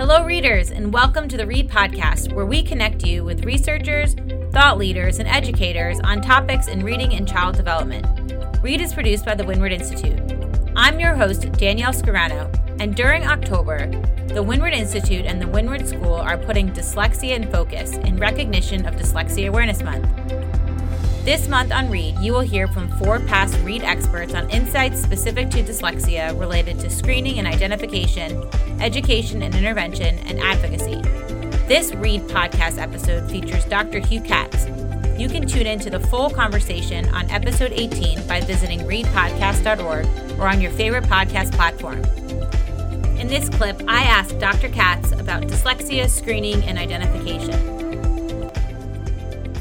Hello, readers, and welcome to the Read Podcast, where we connect you with researchers, thought leaders, and educators on topics in reading and child development. Read is produced by the Windward Institute. I'm your host, Danielle Scarano, and during October, the Windward Institute and the Windward School are putting dyslexia in focus in recognition of Dyslexia Awareness Month. This month on Read, you will hear from four past Read experts on insights specific to dyslexia related to screening and identification, education and intervention, and advocacy. This Read podcast episode features Dr. Hugh Catts. You can tune in to the full conversation on episode 18 by visiting readpodcast.org or on your favorite podcast platform. In this clip, I asked Dr. Catts about dyslexia screening and identification.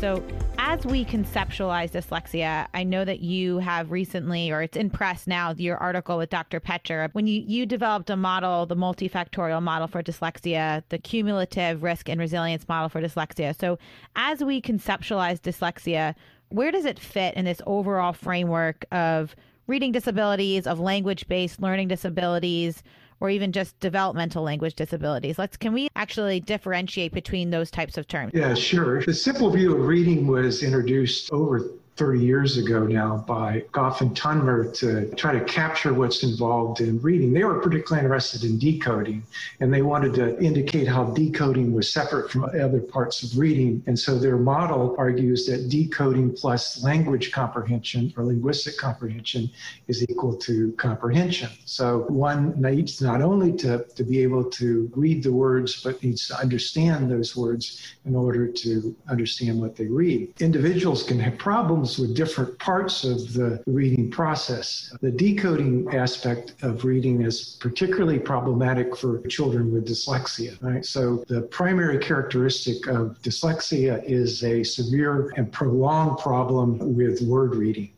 So, as we conceptualize dyslexia, I know that you have recently, or it's in press now, your article with Dr. Petscher. When you, you developed a model, the multifactorial model for dyslexia, the cumulative risk and resilience model for dyslexia. So, as we conceptualize dyslexia, where does it fit in this overall framework of reading disabilities, of language based learning disabilities? Or even just developmental language disabilities. Let's can we actually differentiate between those types of terms? Yeah, sure. The simple view of reading was introduced over 30 years ago now by Gough and Tunmer to try to capture what's involved in reading. They were particularly interested in decoding, and they wanted to indicate how decoding was separate from other parts of reading. And so their model argues that decoding plus language comprehension or linguistic comprehension is equal to comprehension. So one needs not only to, to be able to read the words, but needs to understand those words in order to understand what they read. Individuals can have problems problems with different parts of the reading process. The decoding aspect of reading is particularly problematic for children with dyslexia. Right? So the primary characteristic of dyslexia is a severe and prolonged problem with word reading.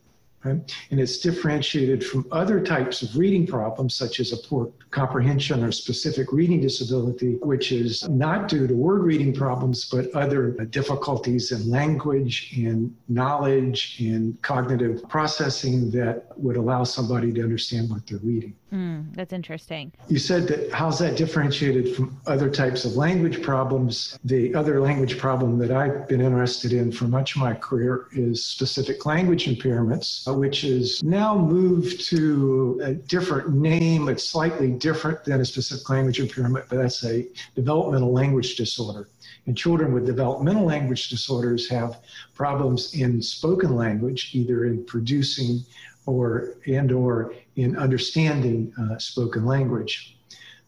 Right? And it's differentiated from other types of reading problems, such as a poor comprehension or specific reading disability, which is not due to word reading problems, but other difficulties in language, in knowledge, in cognitive processing that would allow somebody to understand what they're reading. Mm, that's interesting. You said that how's that differentiated from other types of language problems? The other language problem that I've been interested in for much of my career is specific language impairments, which is now moved to a different name. It's slightly different than a specific language impairment, but that's a developmental language disorder. And children with developmental language disorders have problems in spoken language, either in producing or and or in understanding uh, spoken language.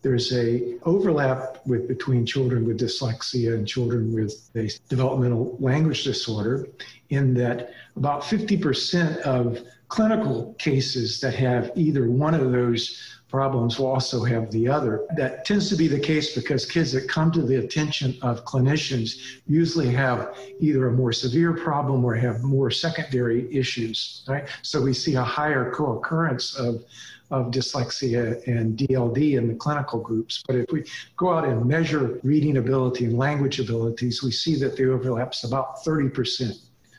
There's a overlap with between children with dyslexia and children with a developmental language disorder, in that about 50% of clinical cases that have either one of those problems will also have the other. That tends to be the case because kids that come to the attention of clinicians usually have either a more severe problem or have more secondary issues, right? So we see a higher co-occurrence of of dyslexia and DLD in the clinical groups. But if we go out and measure reading ability and language abilities, we see that the overlap's about 30 percent.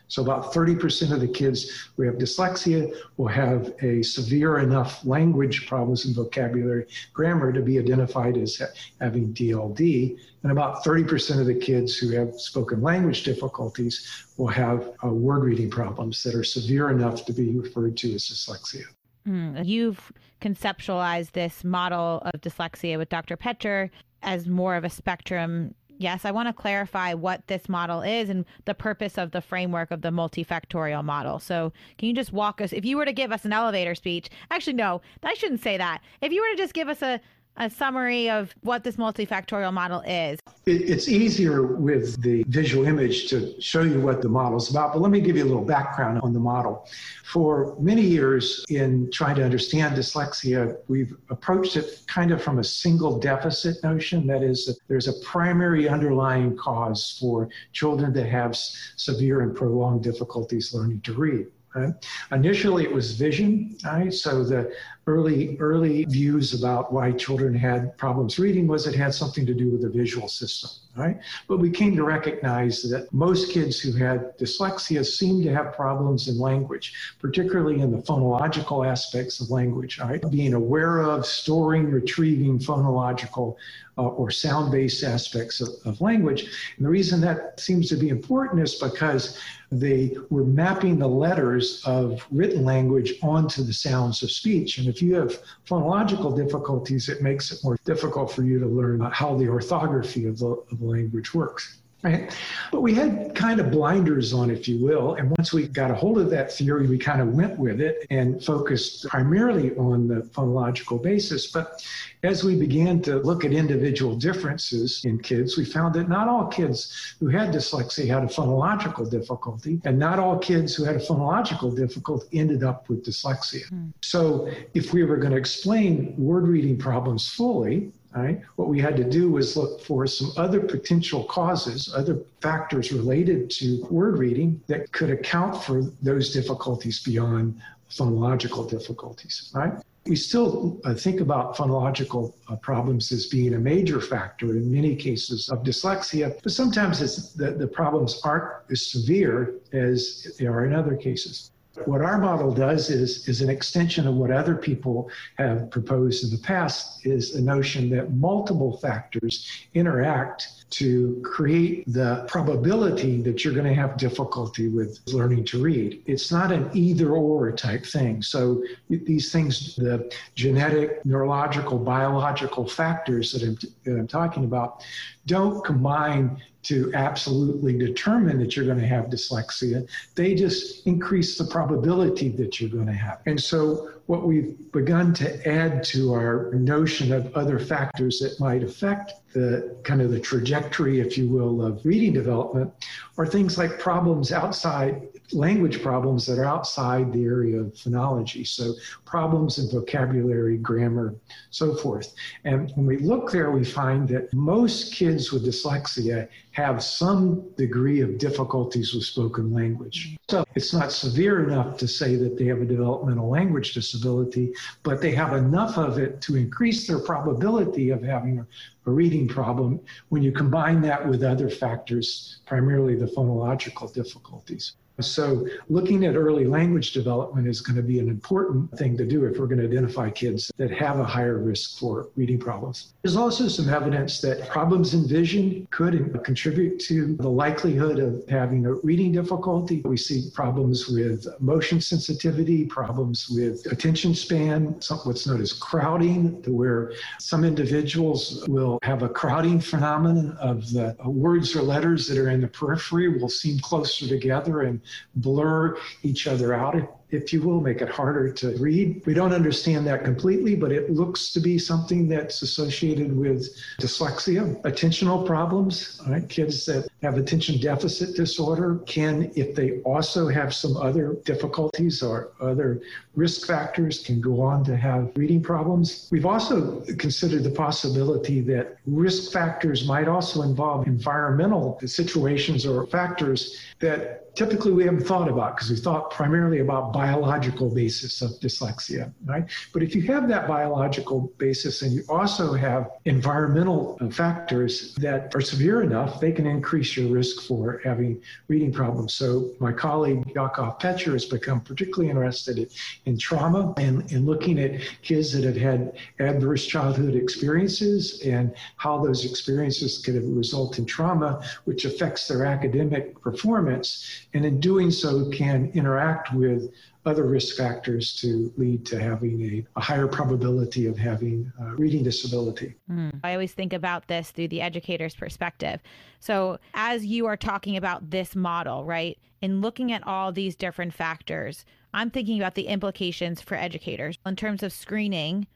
So about 30% of the kids who have dyslexia will have a severe enough language problems in vocabulary grammar to be identified as having DLD. And about 30% of the kids who have spoken language difficulties will have uh, word reading problems that are severe enough to be referred to as dyslexia. Mm, you've conceptualized this model of dyslexia with Dr. Petscher as more of a spectrum yes, I want to clarify what this model is and the purpose of the framework of the multifactorial model. So, can you just walk us, if you were to give us an elevator speech, actually, no, I shouldn't say that. If you were to just give us a, a summary of what this multifactorial model is? It's easier with the visual image to show you what the model is about, but let me give you a little background on the model. For many years, in trying to understand dyslexia, we've approached it kind of from a single deficit notion. That is, that there's a primary underlying cause for children that have severe and prolonged difficulties learning to read. Right? Initially, it was vision. Right? So the early early views about why children had problems reading was it had something to do with the visual system right? But we came to recognize that most kids who had dyslexia seemed to have problems in language particularly in the phonological aspects of language right? Being aware of storing retrieving phonological uh, or sound based aspects of, of language. And the reason that seems to be important is because they were mapping the letters of written language onto the sounds of speech. And if you have phonological difficulties, it makes it more difficult for you to learn how the orthography of the, of the language works. Right? But we had kind of blinders on, if you will. And once we got a hold of that theory, we kind of went with it and focused primarily on the phonological basis. But as we began to look at individual differences in kids, we found that not all kids who had dyslexia had a phonological difficulty, and not all kids who had a phonological difficulty ended up with dyslexia. Mm. So if we were going to explain word reading problems fully, Right? What we had to do was look for some other potential causes, other factors related to word reading that could account for those difficulties beyond phonological difficulties. Right? We still uh, think about phonological uh, problems as being a major factor in many cases of dyslexia, but sometimes the, the problems aren't as severe as they are in other cases. What our model does is, is an extension of what other people have proposed in the past is a notion that multiple factors interact to create the probability that you're going to have difficulty with learning to read. It's not an either or type thing. So these things, the genetic, neurological, biological factors that I'm, that I'm talking about, don't combine to absolutely determine that you're going to have dyslexia. They just increase the probability that you're going to have. And so, what we've begun to add to our notion of other factors that might affect the kind of the trajectory, if you will, of reading development are things like problems outside language problems that are outside the area of phonology. So problems in vocabulary, grammar, so forth. And when we look there, we find that most kids with dyslexia have some degree of difficulties with spoken language. So it's not severe enough to say that they have a developmental language disability, but they have enough of it to increase their probability of having a reading problem when you combine that with other factors, primarily the phonological difficulties. So, looking at early language development is going to be an important thing to do if we're going to identify kids that have a higher risk for reading problems. There's also some evidence that problems in vision could contribute to the likelihood of having a reading difficulty. We see problems with motion sensitivity, problems with attention span, what's known as crowding, to where some individuals will have a crowding phenomenon of the words or letters that are in the periphery will seem closer together and blur each other out if you will, make it harder to read. We don't understand that completely, but it looks to be something that's associated with dyslexia, attentional problems. Right? Kids that have attention deficit disorder can, if they also have some other difficulties or other risk factors, can go on to have reading problems. We've also considered the possibility that risk factors might also involve environmental situations or factors that typically we haven't thought about because we thought primarily about biological basis of dyslexia, right? But if you have that biological basis and you also have environmental factors that are severe enough, they can increase your risk for having reading problems. So my colleague Yaacov Petscher has become particularly interested in, in trauma and in looking at kids that have had adverse childhood experiences and how those experiences could result in trauma, which affects their academic performance. And in doing so, can interact with other risk factors to lead to having a, a higher probability of having a reading disability. Mm. I always think about this through the educator's perspective. So, as you are talking about this model, right, in looking at all these different factors, I'm thinking about the implications for educators in terms of screening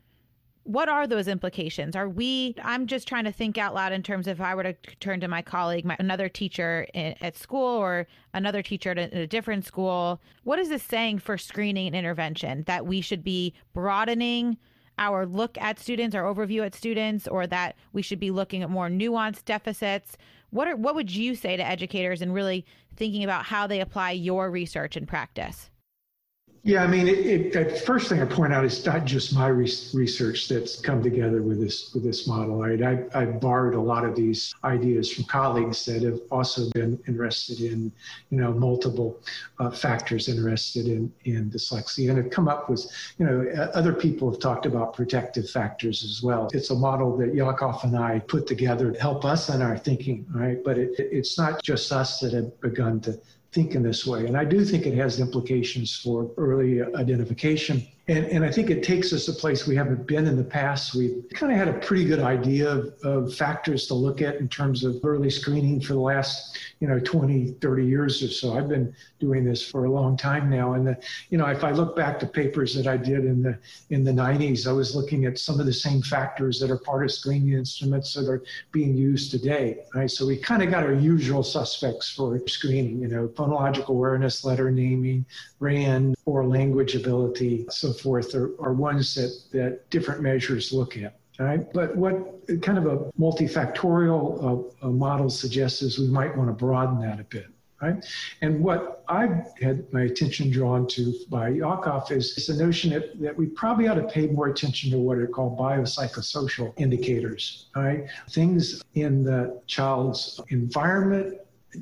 what are those implications? Are we i'm just trying to think out loud in terms of if i were to turn to my colleague my, another teacher in, at school or another teacher at a, at a different school what is this saying for screening and intervention? That we should be broadening our look at students our overview at students or that we should be looking at more nuanced deficits? What are what would you say to educators and really thinking about how they apply your research and practice Yeah, I mean, it, it, the first thing I point out is not just my re- research that's come together with this with this model. Right, I, I borrowed a lot of these ideas from colleagues that have also been interested in, you know, multiple uh, factors interested in in dyslexia, and have come up with, you know, other people have talked about protective factors as well. It's a model that Yaacov and I put together to help us in our thinking, right? But it, it's not just us that have begun to think in this way. And I do think it has implications for early identification and, and I think it takes us a place we haven't been in the past. We've kind of had a pretty good idea of, of, factors to look at in terms of early screening for the last, you know, 20, 30 years or so. I've been doing this for a long time now. And, the, you know, if I look back to papers that I did in the, in the 90s, I was looking at some of the same factors that are part of screening instruments that are being used today, right? So we kind of got our usual suspects for screening, you know, phonological awareness, letter naming, RAN, or language ability. So forth are, are ones that, that different measures look at. Right? But what kind of a multifactorial uh, model suggests is we might want to broaden that a bit. Right? And what I've had my attention drawn to by Yaacov is, is the notion that, that we probably ought to pay more attention to what are called biopsychosocial indicators, right? Things in the child's environment,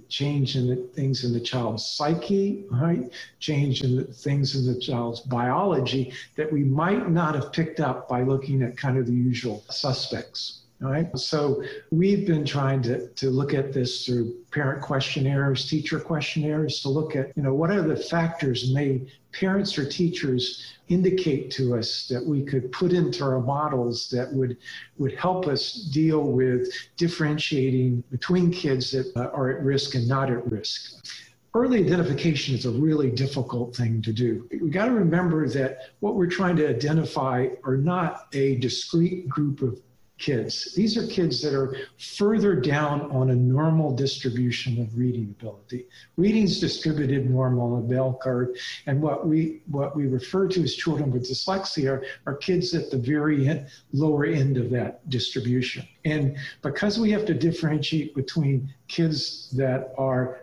change in the things in the child's psyche, right? Change in the things in the child's biology that we might not have picked up by looking at kind of the usual suspects. Right. So we've been trying to, to look at this through parent questionnaires, teacher questionnaires, to look at, you know, what are the factors may parents or teachers indicate to us that we could put into our models that would would help us deal with differentiating between kids that uh, are at risk and not at risk early identification is a really difficult thing to do. We got to remember that what we're trying to identify are not a discrete group of kids. These are kids that are further down on a normal distribution of reading ability. Reading's distributed normal a bell curve, and what we what we refer to as children with dyslexia are kids at the very end, lower end of that distribution. And because we have to differentiate between kids that are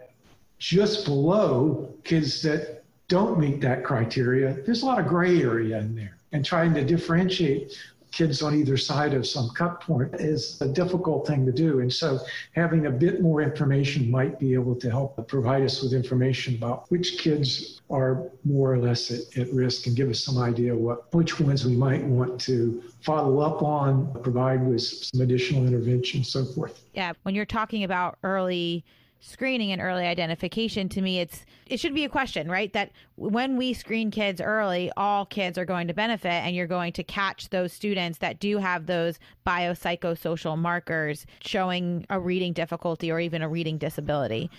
just below kids that don't meet that criteria, there's a lot of gray area in there. And trying to differentiate kids on either side of some cut point is a difficult thing to do. And so having a bit more information might be able to help provide us with information about which kids are more or less at, at risk and give us some idea what which ones we might want to follow up on, provide with some additional intervention, so forth. Yeah, when you're talking about early screening and early identification to me it's it should be a question right? That when we screen kids early all kids are going to benefit and you're going to catch those students that do have those biopsychosocial markers showing a reading difficulty or even a reading disability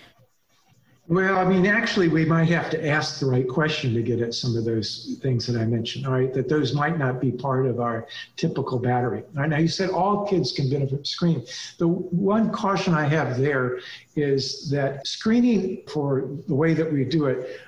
well, I mean, actually, we might have to ask the right question to get at some of those things that I mentioned, all right? That those might not be part of our typical battery. All right, now, you said all kids can benefit from screening. The one caution I have there is that screening for the way that we do it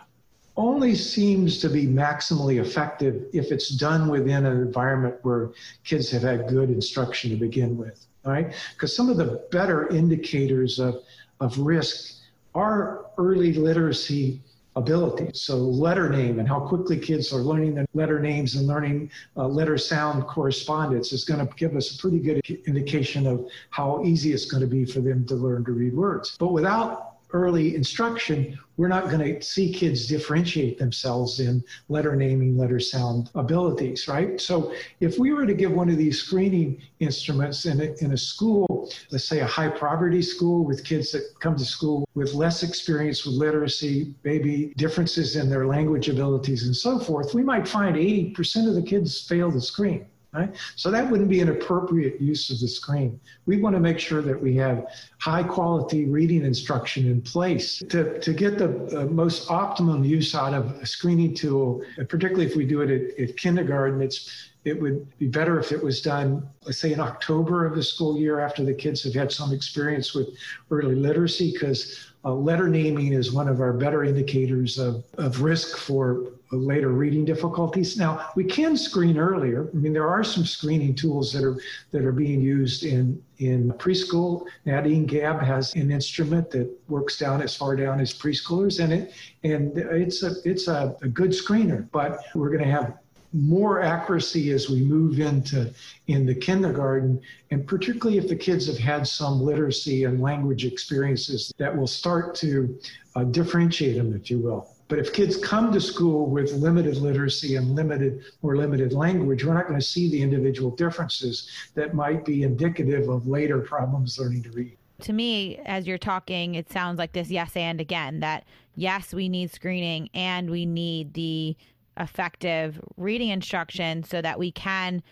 only seems to be maximally effective if it's done within an environment where kids have had good instruction to begin with, all right? Because some of the better indicators of, of risk our early literacy abilities. So letter name and how quickly kids are learning the letter names and learning uh, letter sound correspondence is going to give us a pretty good indication of how easy it's going to be for them to learn to read words. But without early instruction, we're not going to see kids differentiate themselves in letter naming, letter sound abilities, right? So if we were to give one of these screening instruments in a, in a school, let's say a high poverty school with kids that come to school with less experience with literacy, maybe differences in their language abilities and so forth, we might find 80% of the kids fail the screen. Right? So that wouldn't be an appropriate use of the screen. We want to make sure that we have high quality reading instruction in place to, to get the uh, most optimum use out of a screening tool, particularly if we do it at, at kindergarten. It's it would be better if it was done, let's say, in October of the school year after the kids have had some experience with early literacy, because uh, letter naming is one of our better indicators of, of risk for later reading difficulties. Now we can screen earlier. I mean, there are some screening tools that are that are being used in in preschool. Nadine Gaab has an instrument that works down as far down as preschoolers, and it and it's a it's a, a good screener. But we're going to have more accuracy as we move into in the kindergarten and particularly if the kids have had some literacy and language experiences that will start to uh, differentiate them if you will but if kids come to school with limited literacy and limited or limited language, we're not going to see the individual differences that might be indicative of later problems learning to read. To me, as you're talking, it sounds like this yes and again that yes, we need screening and we need the effective reading instruction so that we can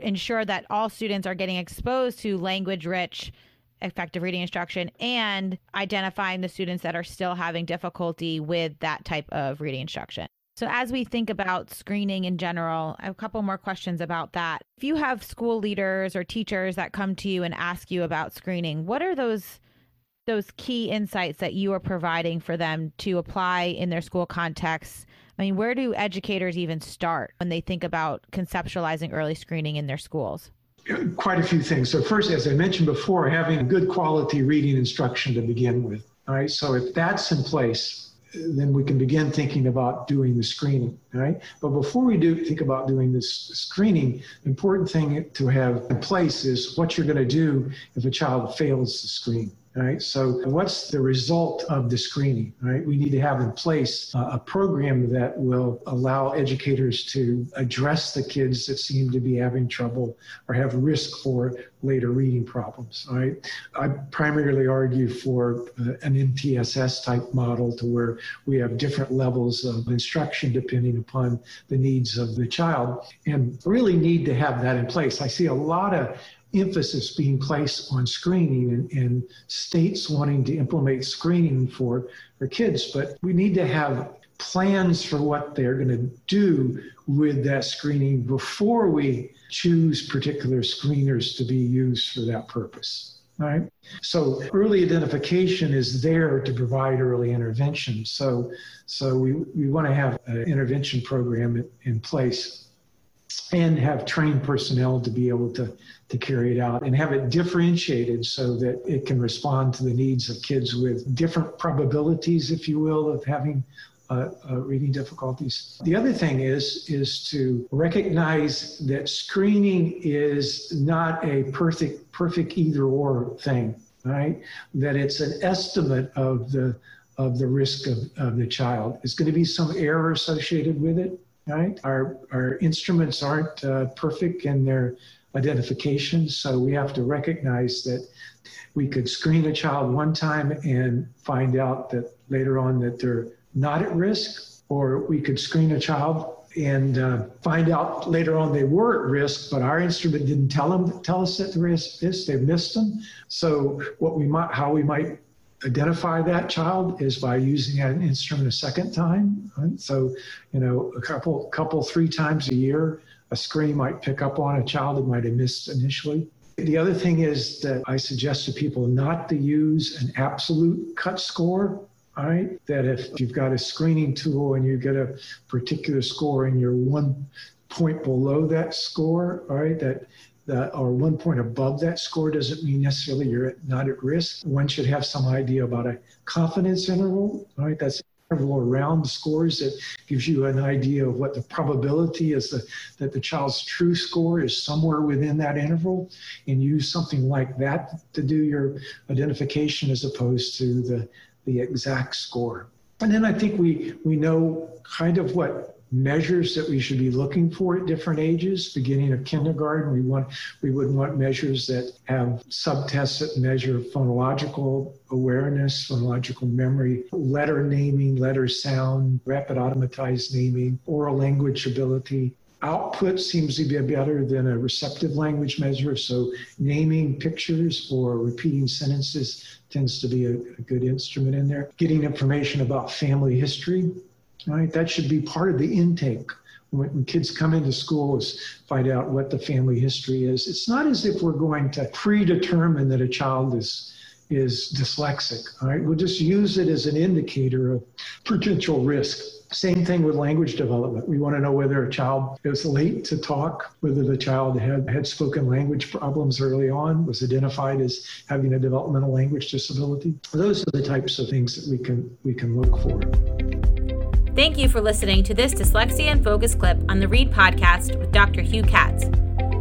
ensure that all students are getting exposed to language rich effective reading instruction and identifying the students that are still having difficulty with that type of reading instruction. So, as we think about screening in general, a couple more questions about that. If you have school leaders or teachers that come to you and ask you about screening, what are those those key insights that you are providing for them to apply in their school context? I mean, where do educators even start when they think about conceptualizing early screening in their schools? Quite a few things. So first, as I mentioned before, having good quality reading instruction to begin with. All right. So if that's in place, then we can begin thinking about doing the screening. Right. But before we do think about doing this screening, important thing to have in place is what you're going to do if a child fails the screen right? So what's the result of the screening, right? We need to have in place uh, a program that will allow educators to address the kids that seem to be having trouble or have risk for later reading problems, right? I primarily argue for uh, an MTSS type model to where we have different levels of instruction depending upon the needs of the child and really need to have that in place. I see a lot of emphasis being placed on screening and, and, states wanting to implement screening for, for kids, but we need to have plans for what they're going to do with that screening before we choose particular screeners to be used for that purpose. Right? So early identification is there to provide early intervention. So, so we, we want to have an intervention program in, in place and have trained personnel to be able to, to carry it out and have it differentiated so that it can respond to the needs of kids with different probabilities, if you will, of having uh, uh, reading difficulties. The other thing is is to recognize that screening is not a perfect perfect either or thing, right? That it's an estimate of the of the risk of, of the child. There's going to be some error associated with it right? Our, our instruments aren't uh, perfect in their identification, so we have to recognize that we could screen a child one time and find out that later on that they're not at risk, or we could screen a child and uh, find out later on they were at risk, but our instrument didn't tell them tell us that the risk is they missed them. So what we might how we might identify that child is by using an instrument a second time. So, you know, a couple, couple, three times a year, a screen might pick up on a child that might have missed initially. The other thing is that I suggest to people not to use an absolute cut score. All right, that if you've got a screening tool and you get a particular score and you're one point below that score, all right, that that or one point above that score doesn't mean necessarily you're not at risk. One should have some idea about a confidence interval, right? That's interval around the scores that gives you an idea of what the probability is that, that the child's true score is somewhere within that interval and use something like that to do your identification as opposed to the, the exact score. And then I think we, we know kind of what measures that we should be looking for at different ages. Beginning of kindergarten, we want we would want measures that have subtests that measure phonological awareness, phonological memory, letter naming, letter sound, rapid automatized naming, oral language ability. Output seems to be better than a receptive language measure. So naming pictures or repeating sentences tends to be a, a good instrument in there. Getting information about family history right? That should be part of the intake. When kids come into school is find out what the family history is. It's not as if we're going to predetermine that a child is is dyslexic. All right, we'll just use it as an indicator of potential risk. Same thing with language development. We want to know whether a child is late to talk, whether the child had, had spoken language problems early on, was identified as having a developmental language disability. Those are the types of things that we can we can look for. Thank you for listening to this Dyslexia in Focus clip on the Read podcast with Dr. Hugh Catts.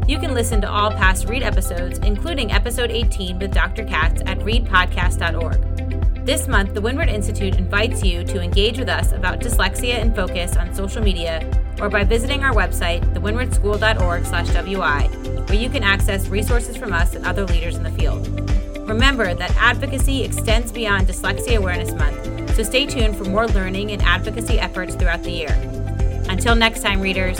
You can listen to all past Read episodes, including episode 18 with Dr. Catts at readpodcast.org. This month, the Windward Institute invites you to engage with us about dyslexia and focus on social media or by visiting our website, thewindwardschool.org/wi, where you can access resources from us and other leaders in the field. Remember that advocacy extends beyond Dyslexia Awareness Month, so stay tuned for more learning and advocacy efforts throughout the year. Until next time, readers.